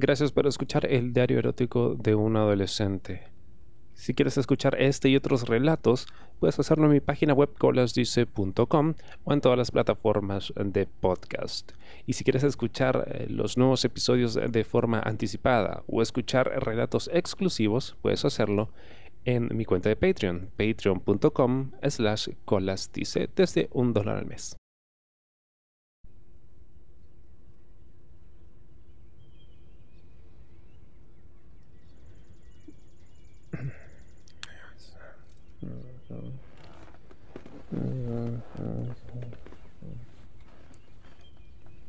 Gracias por escuchar el diario erótico de un adolescente. Si quieres escuchar este y otros relatos, puedes hacerlo en mi página web colasdice.com o en todas las plataformas de podcast. Y si quieres escuchar eh, los nuevos episodios de forma anticipada o escuchar relatos exclusivos, puedes hacerlo en mi cuenta de Patreon, patreon.com slash colasdice desde un dólar al mes.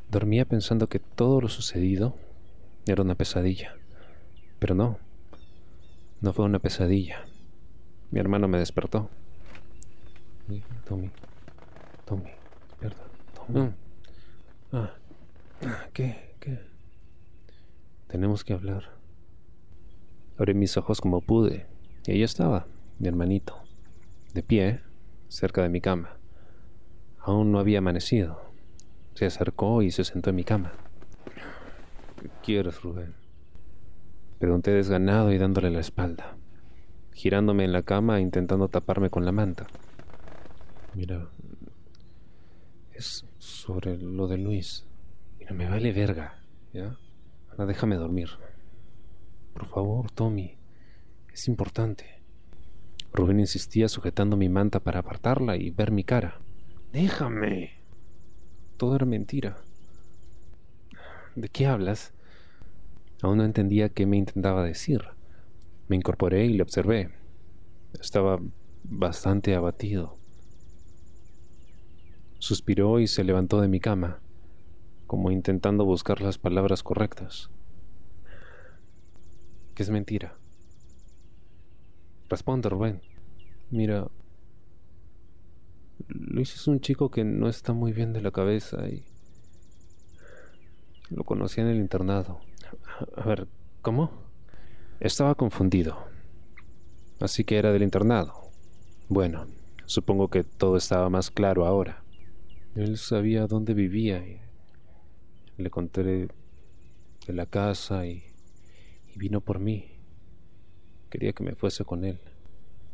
Dormía pensando que todo lo sucedido era una pesadilla. Pero no, no fue una pesadilla. Mi hermano me despertó. Tommy, Tommy, despierta. Tommy. Ah, ¿qué? ¿Qué? Tenemos que hablar. Abrí mis ojos como pude y ahí estaba, mi hermanito, de pie, cerca de mi cama. Aún no había amanecido. Se acercó y se sentó en mi cama. ¿Qué quieres, Rubén? Pregunté desganado y dándole la espalda, girándome en la cama e intentando taparme con la manta. Mira, es sobre lo de Luis. Mira, me vale verga, ¿ya? Ahora déjame dormir. Por favor, Tommy, es importante. Rubén insistía sujetando mi manta para apartarla y ver mi cara. Déjame. Todo era mentira. ¿De qué hablas? Aún no entendía qué me intentaba decir. Me incorporé y le observé. Estaba bastante abatido. Suspiró y se levantó de mi cama, como intentando buscar las palabras correctas. ¿Qué es mentira? Responde, Rubén. Mira, Luis es un chico que no está muy bien de la cabeza y lo conocí en el internado. A ver, ¿cómo? Estaba confundido. Así que era del internado. Bueno, supongo que todo estaba más claro ahora. Él sabía dónde vivía y le conté de la casa y, y vino por mí. Quería que me fuese con él.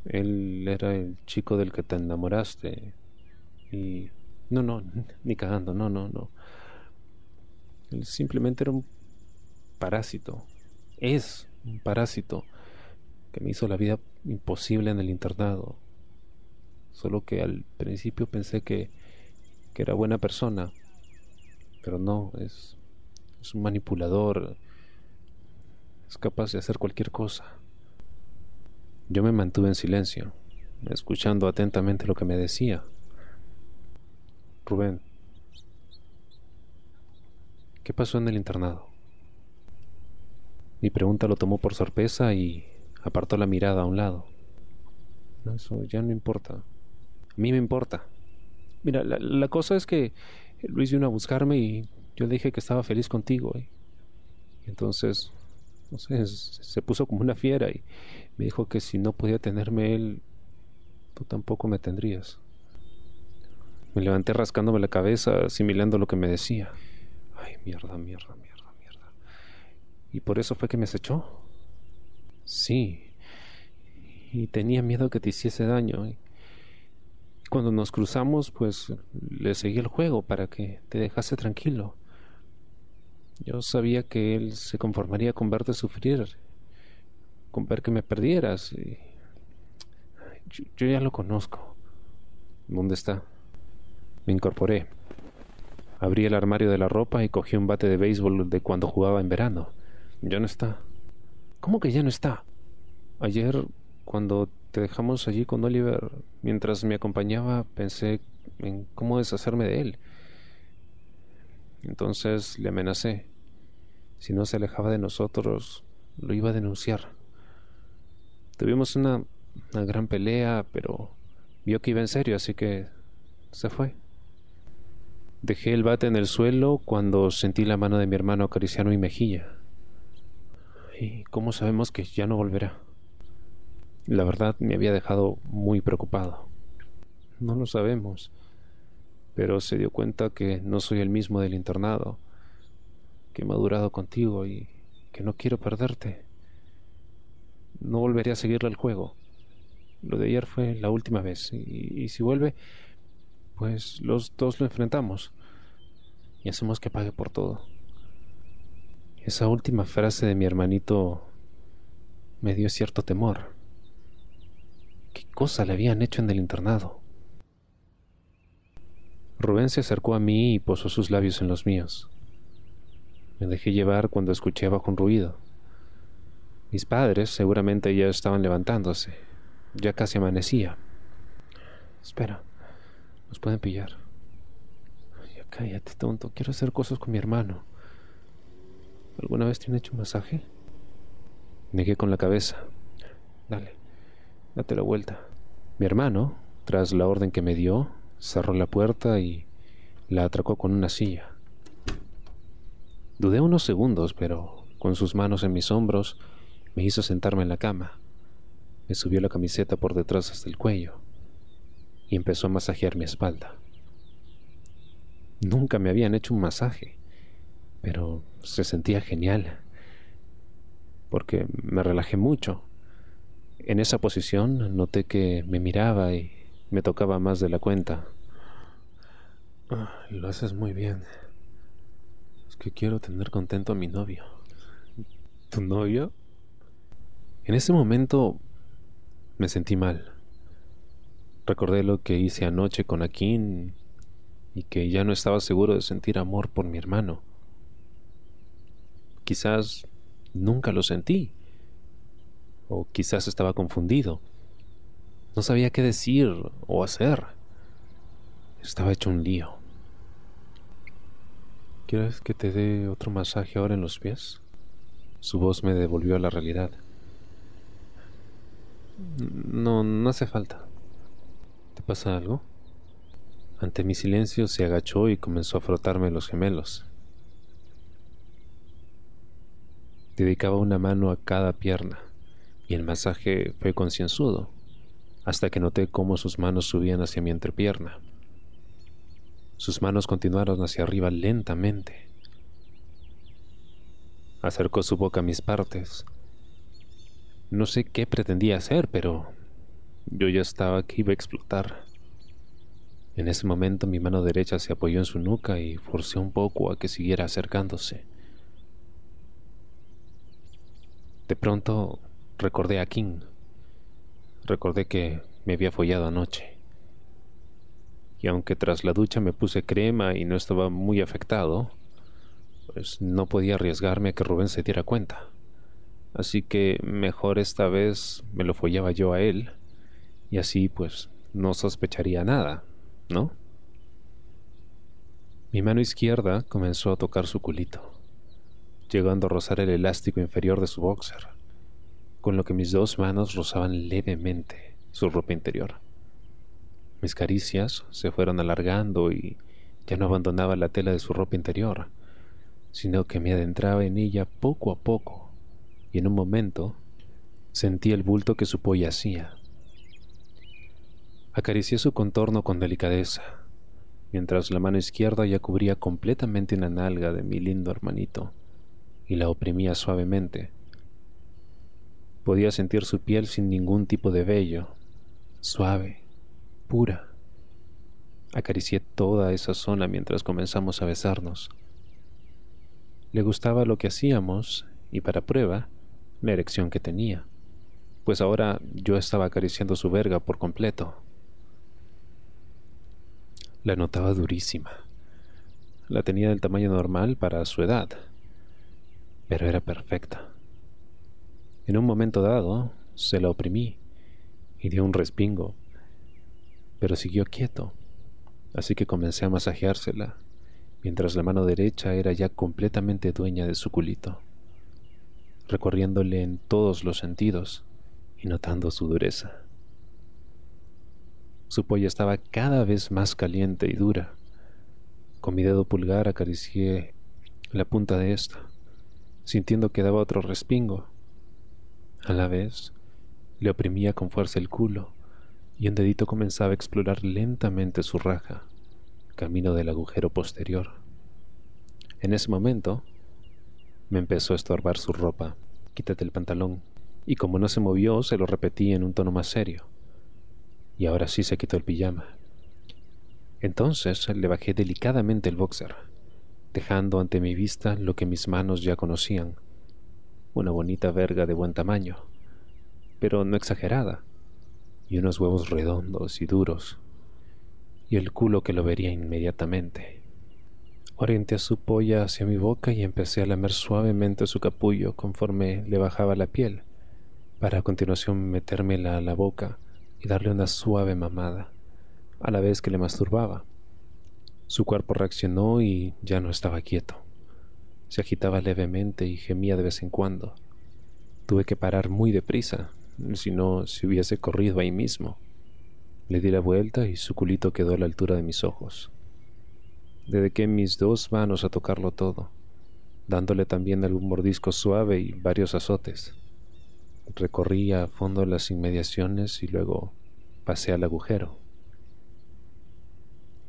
Él era el chico del que te enamoraste. Y... No, no, ni cagando, no, no, no. Él simplemente era un parásito. Es un parásito que me hizo la vida imposible en el internado. Solo que al principio pensé que, que era buena persona. Pero no, es, es un manipulador. Es capaz de hacer cualquier cosa. Yo me mantuve en silencio, escuchando atentamente lo que me decía. Rubén, ¿qué pasó en el internado? Mi pregunta lo tomó por sorpresa y apartó la mirada a un lado. Eso ya no importa. A mí me importa. Mira, la, cosa es que Luis vino a buscarme y yo dije que estaba feliz contigo. Y entonces no sé, se puso como una fiera y me dijo que si no podía tenerme él, tú tampoco me tendrías. Me levanté rascándome la cabeza, asimilando lo que me decía. Ay, mierda, mierda, mierda, mierda. ¿Y por eso fue que me acechó? Sí. Y tenía miedo que te hiciese daño. Cuando nos cruzamos, pues le seguí el juego para que te dejase tranquilo. Yo sabía que él se conformaría con verte sufrir, con ver que me perdieras. Y... Yo, ya lo conozco. ¿Dónde está? Me incorporé. Abrí el armario de la ropa y cogí un bate de béisbol de cuando jugaba en verano. Ya no está. ¿Cómo que ya no está? Ayer, cuando te dejamos allí con Oliver, mientras me acompañaba, pensé en cómo deshacerme de él. Entonces le amenacé. Si no se alejaba de nosotros, lo iba a denunciar. Tuvimos una, una gran pelea, pero vio que iba en serio, así que se fue. Dejé el bate en el suelo cuando sentí la mano de mi hermano acariciar mi mejilla. ¿Y cómo sabemos que ya no volverá? La verdad me había dejado muy preocupado. No lo sabemos pero se dio cuenta que no soy el mismo del internado, que he madurado contigo y que no quiero perderte. No volveré a seguirle el juego. Lo de ayer fue la última vez, y, si vuelve, pues los dos lo enfrentamos y hacemos que pague por todo. Esa última frase de mi hermanito me dio cierto temor. ¿Qué cosa le habían hecho en el internado? Rubén se acercó a mí y posó sus labios en los míos. Me dejé llevar cuando escuché bajo un ruido. Mis padres seguramente ya estaban levantándose. Ya casi amanecía. Espera, nos pueden pillar. Cállate, tonto. Quiero hacer cosas con mi hermano. ¿Alguna vez te han hecho un masaje? Negué con la cabeza. Dale, date la vuelta. Mi hermano, tras la orden que me dio, cerró la puerta y la atracó con una silla. Dudé unos segundos, pero con sus manos en mis hombros me hizo sentarme en la cama. Me subió la camiseta por detrás hasta el cuello y empezó a masajear mi espalda. Nunca me habían hecho un masaje, pero se sentía genial, porque me relajé mucho. En esa posición noté que me miraba y me tocaba más de la cuenta. Ah, lo haces muy bien. Es que quiero tener contento a mi novio. ¿Tu novio? En ese momento me sentí mal. Recordé lo que hice anoche con Akin y que ya no estaba seguro de sentir amor por mi hermano. Quizás nunca lo sentí. O quizás estaba confundido. No sabía qué decir o hacer. Estaba hecho un lío. ¿Quieres que te dé otro masaje ahora en los pies? Su voz me devolvió a la realidad. No, no hace falta. ¿Te pasa algo? Ante mi silencio se agachó y comenzó a frotarme los gemelos. Dedicaba una mano a cada pierna y el masaje fue concienzudo, hasta que noté cómo sus manos subían hacia mi entrepierna. Sus manos continuaron hacia arriba lentamente. Acercó su boca a mis partes. No sé qué pretendía hacer, pero yo ya estaba que iba a explotar. En ese momento mi mano derecha se apoyó en su nuca y forcé un poco a que siguiera acercándose. De pronto recordé a King. Recordé que me había follado anoche. Y aunque tras la ducha me puse crema y no estaba muy afectado, pues no podía arriesgarme a que Rubén se diera cuenta. Así que mejor esta vez me lo follaba yo a él y así pues no sospecharía nada, ¿no? Mi mano izquierda comenzó a tocar su culito, llegando a rozar el elástico inferior de su boxer, con lo que mis dos manos rozaban levemente su ropa interior. Mis caricias se fueron alargando y ya no abandonaba la tela de su ropa interior, sino que me adentraba en ella poco a poco, y en un momento sentí el bulto que su polla hacía Acaricié su contorno con delicadeza, mientras la mano izquierda ya cubría completamente una nalga de mi lindo hermanito y la oprimía suavemente. Podía sentir su piel sin ningún tipo de vello, suave, pura. Acaricié toda esa zona mientras comenzamos a besarnos. Le gustaba lo que hacíamos y para prueba, la erección que tenía, pues ahora yo estaba acariciando su verga por completo. La notaba durísima. La tenía del tamaño normal para su edad, pero era perfecta. En un momento dado, se la oprimí y dio un respingo, pero siguió quieto, así que comencé a masajeársela, mientras la mano derecha era ya completamente dueña de su culito, recorriéndole en todos los sentidos y notando su dureza. Su polla estaba cada vez más caliente y dura. Con mi dedo pulgar acaricié la punta de esta, sintiendo que daba otro respingo. A la vez, le oprimía con fuerza el culo y un dedito comenzaba a explorar lentamente su raja, camino del agujero posterior. En ese momento, Me empezó a estorbar su ropa. Quítate el pantalón. Y como no se movió, se lo repetí en un tono más serio. Y ahora sí se quitó el pijama. Entonces le bajé delicadamente el boxer, dejando ante mi vista lo que mis manos ya conocían, una bonita verga de buen tamaño, pero no exagerada, y unos huevos redondos y duros, y el culo que lo vería inmediatamente. Orienté su polla hacia mi boca y empecé a lamer suavemente su capullo conforme le bajaba la piel, para a continuación metérmela a la boca y darle una suave mamada, a la vez que le masturbaba. Su cuerpo reaccionó y ya no estaba quieto. Se agitaba levemente y gemía de vez en cuando. Tuve que parar muy deprisa, si no se hubiese corrido ahí mismo. Le di la vuelta y su culito quedó a la altura de mis ojos. Dediqué mis dos manos a tocarlo todo, dándole también algún mordisco suave y varios azotes. Recorrí a fondo las inmediaciones y luego pasé al agujero.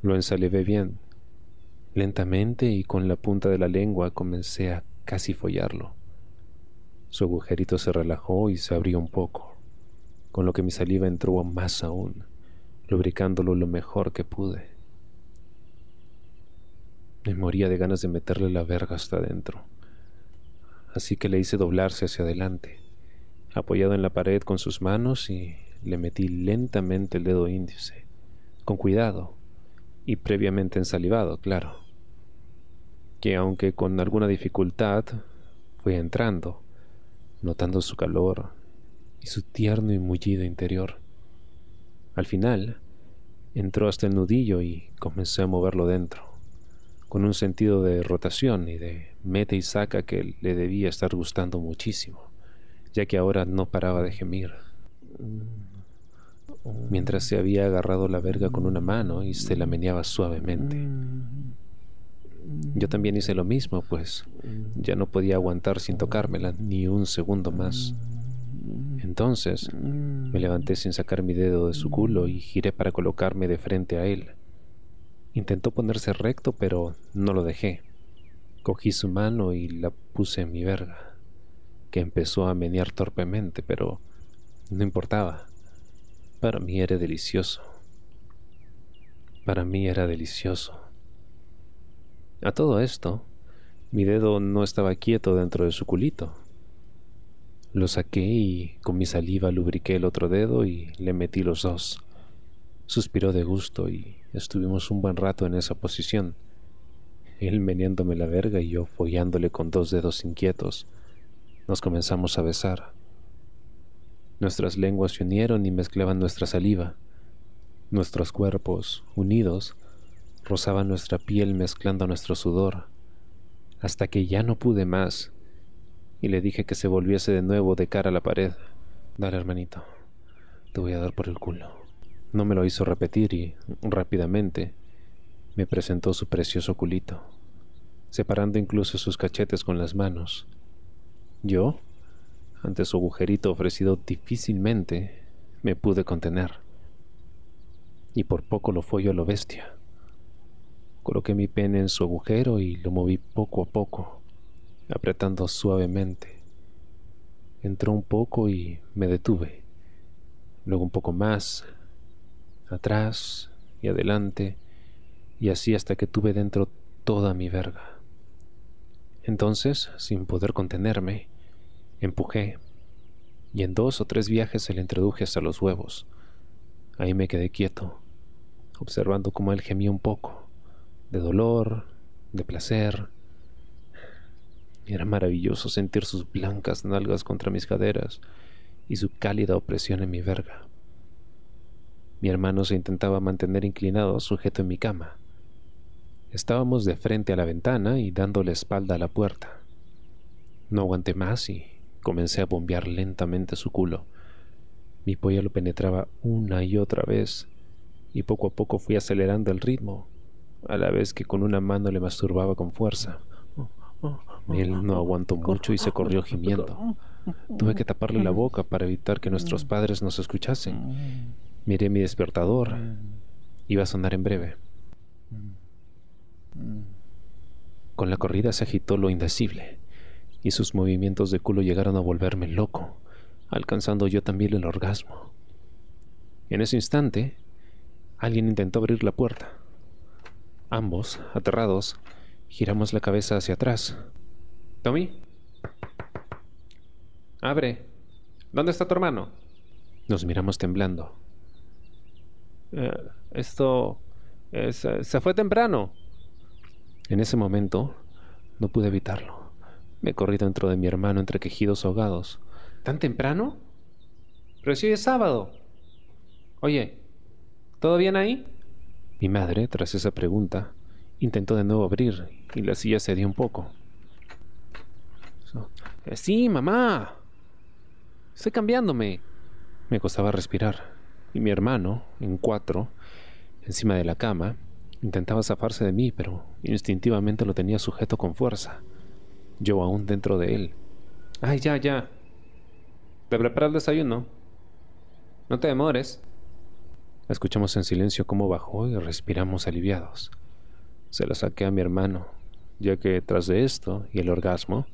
Lo ensalivé bien. Lentamente y con la punta de la lengua comencé a casi follarlo. Su agujerito se relajó y se abrió un poco, con lo que mi saliva entró más aún lubricándolo lo mejor que pude. Me moría de ganas de meterle la verga hasta adentro, así que le hice doblarse hacia adelante, apoyado en la pared con sus manos y le metí lentamente el dedo índice, con cuidado y previamente ensalivado, claro, que aunque con alguna dificultad fui entrando, notando su calor y su tierno y mullido interior. Al final, entró hasta el nudillo y comencé a moverlo dentro, con un sentido de rotación y de mete y saca que le debía estar gustando muchísimo, ya que ahora no paraba de gemir. Mientras se había agarrado la verga con una mano y se la meneaba suavemente. Yo también hice lo mismo, pues ya no podía aguantar sin tocármela ni un segundo más. Entonces me levanté sin sacar mi dedo de su culo y giré para colocarme de frente a él. Intentó ponerse recto, pero no lo dejé. Cogí su mano y la puse en mi verga, empezó a menear torpemente, pero no importaba. Para mí era delicioso. Para mí era delicioso. A todo esto, mi dedo no estaba quieto dentro de su culito. Lo saqué y con mi saliva lubriqué el otro dedo y le metí los dos. Suspiró de gusto y estuvimos un buen rato en esa posición. Él meneándome la verga y yo follándole con dos dedos inquietos. Nos comenzamos a besar. Nuestras lenguas se unieron y mezclaban nuestra saliva. Nuestros cuerpos, unidos, rozaban nuestra piel mezclando nuestro sudor, hasta que ya no pude más y le dije que se volviese de nuevo de cara a la pared. Dale, hermanito, te voy a dar por el culo. No me lo hizo repetir y, rápidamente, me presentó su precioso culito, separando incluso sus cachetes con las manos. Yo, ante su agujerito ofrecido difícilmente, me pude contener. Y por poco lo follo a lo bestia. Coloqué mi pene en su agujero y lo moví poco a poco apretando suavemente. Entró un poco y me detuve. Luego un poco más, atrás y adelante, y así hasta que tuve dentro toda mi verga. Entonces, sin poder contenerme, empujé, y en dos o tres viajes se le introduje hasta los huevos. Ahí me quedé quieto, observando cómo él gemía un poco, de dolor, de placer, era maravilloso sentir sus blancas nalgas contra mis caderas y su cálida opresión en mi verga. Mi hermano se intentaba mantener inclinado, sujeto en mi cama. Estábamos de frente a la ventana y dando la espalda a la puerta. No aguanté más y comencé a bombear lentamente su culo. Mi polla lo penetraba una y otra vez, y poco a poco fui acelerando el ritmo, a la vez que con una mano le masturbaba con fuerza. Él no aguantó mucho y se corrió gimiendo. Tuve que taparle la boca para evitar que nuestros padres nos escuchasen. Miré mi despertador. Iba a sonar en breve. Con la corrida se agitó lo indecible, y sus movimientos de culo llegaron a volverme loco, alcanzando yo también el orgasmo. En ese instante, alguien intentó abrir la puerta. Ambos, aterrados, giramos la cabeza hacia atrás. ¿Tommy? Abre. ¿Dónde está tu hermano? Nos miramos temblando. Eh, esto... se fue temprano. En ese momento, no pude evitarlo. Me corrí dentro de mi hermano entre quejidos ahogados. ¿Tan temprano? Pero es sábado. Oye, ¿todo bien ahí? Mi madre, tras esa pregunta, intentó de nuevo abrir y la silla cedió un poco. Eh, sí, mamá. Estoy cambiándome. Me costaba respirar, y mi hermano, en cuatro, encima de la cama, intentaba zafarse de mí, pero instintivamente lo tenía sujeto con fuerza. Yo aún dentro de él. Ay, ya, ya. Te prepara el desayuno. No te demores. Escuchamos en silencio cómo bajó y respiramos aliviados. Se la saqué a mi hermano, ya que tras de esto y el orgasmo,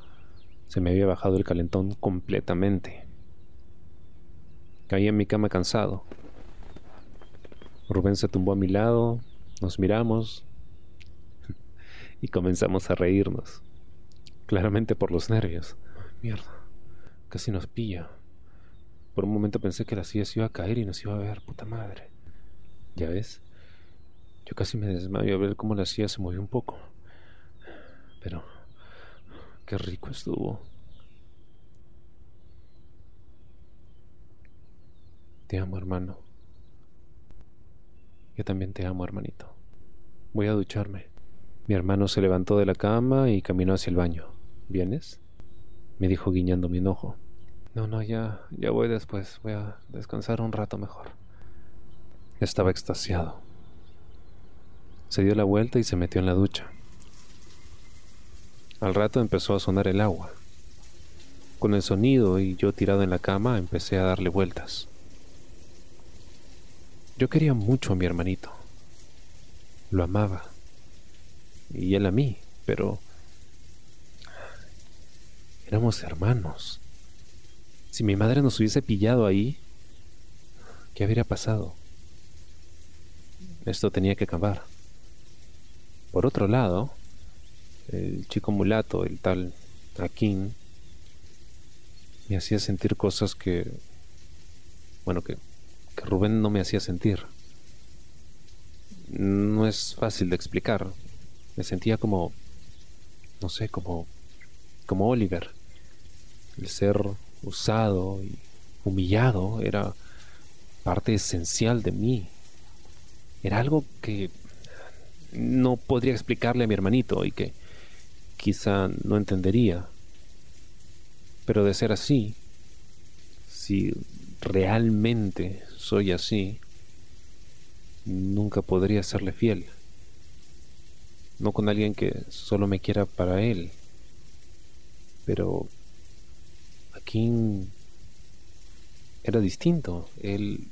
se me había bajado el calentón completamente. Caí en mi cama cansado. Rubén se tumbó a mi lado, nos miramos y comenzamos a reírnos. Claramente por los nervios. Mierda, casi nos pilla. Por un momento pensé que la silla se iba a caer y nos iba a ver, puta madre. ¿Ya ves? Yo casi me desmayo a ver cómo la silla se movió un poco. Pero, qué rico estuvo. Te amo, hermano. Yo también te amo, hermanito. Voy a ducharme. Mi hermano se levantó de la cama y caminó hacia el baño. ¿Vienes? Me dijo guiñando mi enojo. No, no, ya, ya voy después. Voy a descansar un rato mejor. Estaba extasiado. Se dio la vuelta y se metió en la ducha. Al rato empezó a sonar el agua. Con el sonido y yo tirado en la cama empecé a darle vueltas. Yo quería mucho a mi hermanito. Lo amaba. Y él a mí, pero... Éramos hermanos. Si mi madre nos hubiese pillado ahí, ¿qué habría pasado? Esto tenía que acabar. Por otro lado, el chico mulato, el tal Akin, me hacía sentir cosas que, bueno, que que Rubén no me hacía sentir. No es fácil de explicar. Me sentía como, no sé, como, como Oliver. El ser usado y humillado era parte esencial de mí. Era algo que no podría explicarle a mi hermanito y que quizá no entendería. Pero de ser así, si realmente soy así, nunca podría serle fiel. No con alguien que solo me quiera para él. Pero aquí era distinto. Él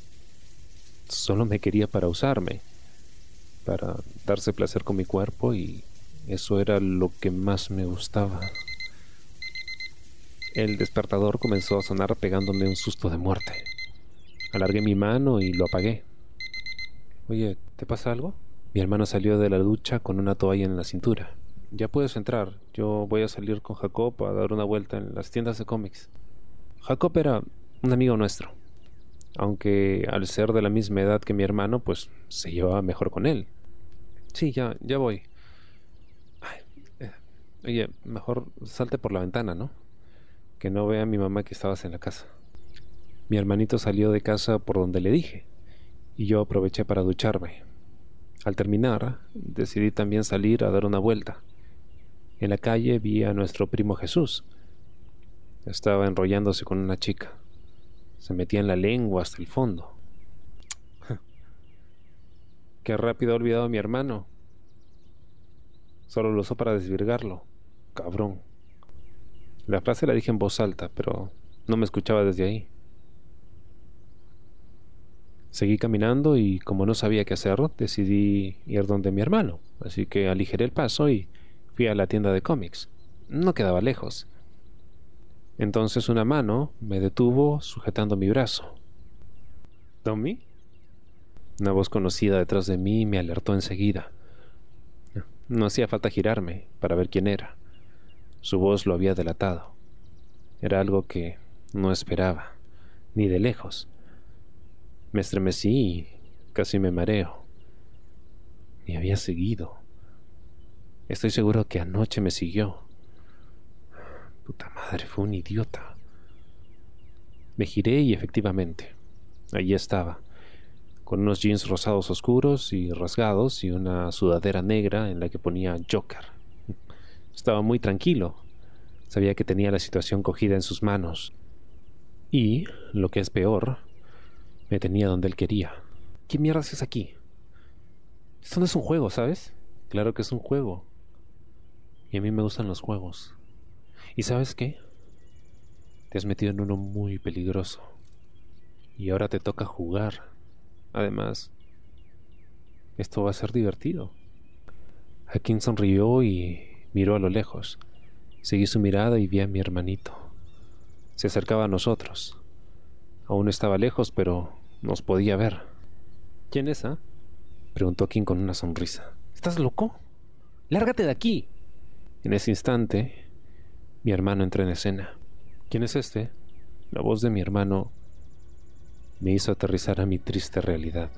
solo me quería para usarme, para darse placer con mi cuerpo y eso era lo que más me gustaba. El despertador comenzó a sonar pegándome un susto de muerte. Alargué mi mano y lo apagué. Oye, ¿te pasa algo? Mi hermano salió de la ducha con una toalla en la cintura. Ya puedes entrar. Yo voy a salir con Jacob a dar una vuelta en las tiendas de cómics. Jacob era un amigo nuestro. Aunque al ser de la misma edad que mi hermano, pues se llevaba mejor con él. Sí, ya, ya voy. Eh, oye, mejor salte por la ventana, ¿no? que no vea a mi mamá que estabas en la casa. Mi hermanito salió de casa por donde le dije, y yo aproveché para ducharme. Al terminar, decidí también salir a dar una vuelta. En la calle vi a nuestro primo Jesús. Estaba enrollándose con una chica. Se metía en la lengua hasta el fondo. Qué rápido ha olvidado a mi hermano. Solo lo usó para desvirgarlo. Cabrón. La frase la dije en voz alta, pero no me escuchaba desde ahí. Seguí caminando y como no sabía qué hacer, decidí ir donde mi hermano, así que aligeré el paso y fui a la tienda de cómics. No quedaba lejos. Entonces una mano me detuvo sujetando mi brazo. ¿Tommy? Una voz conocida detrás de mí me alertó enseguida. No hacía falta girarme para ver quién era. Su voz lo había delatado. Era algo que no esperaba, ni de lejos. Me estremecí y casi me mareo. Me había seguido. Estoy seguro que anoche me siguió. Puta madre, fue un idiota. Me giré y efectivamente, allí estaba, con unos jeans rosados oscuros y rasgados y una sudadera negra en la que ponía Joker. Estaba muy tranquilo. Sabía que tenía la situación cogida en sus manos. Y, lo que es peor, me tenía donde él quería. ¿Qué mierda haces aquí? Esto no es un juego, ¿sabes? Claro que es un juego. Y a mí me gustan los juegos. ¿Y sabes qué? Te has metido en uno muy peligroso. Y ahora te toca jugar. Además, esto va a ser divertido. Hakim sonrió y miró a lo lejos. Seguí su mirada y vi a mi hermanito. Se acercaba a nosotros. Aún estaba lejos, pero nos podía ver. ¿Quién es, ah? preguntó Kim con una sonrisa. ¿Estás loco? ¡Lárgate de aquí! En ese instante, mi hermano entró en escena. ¿Quién es este? La voz de mi hermano me hizo aterrizar a mi triste realidad.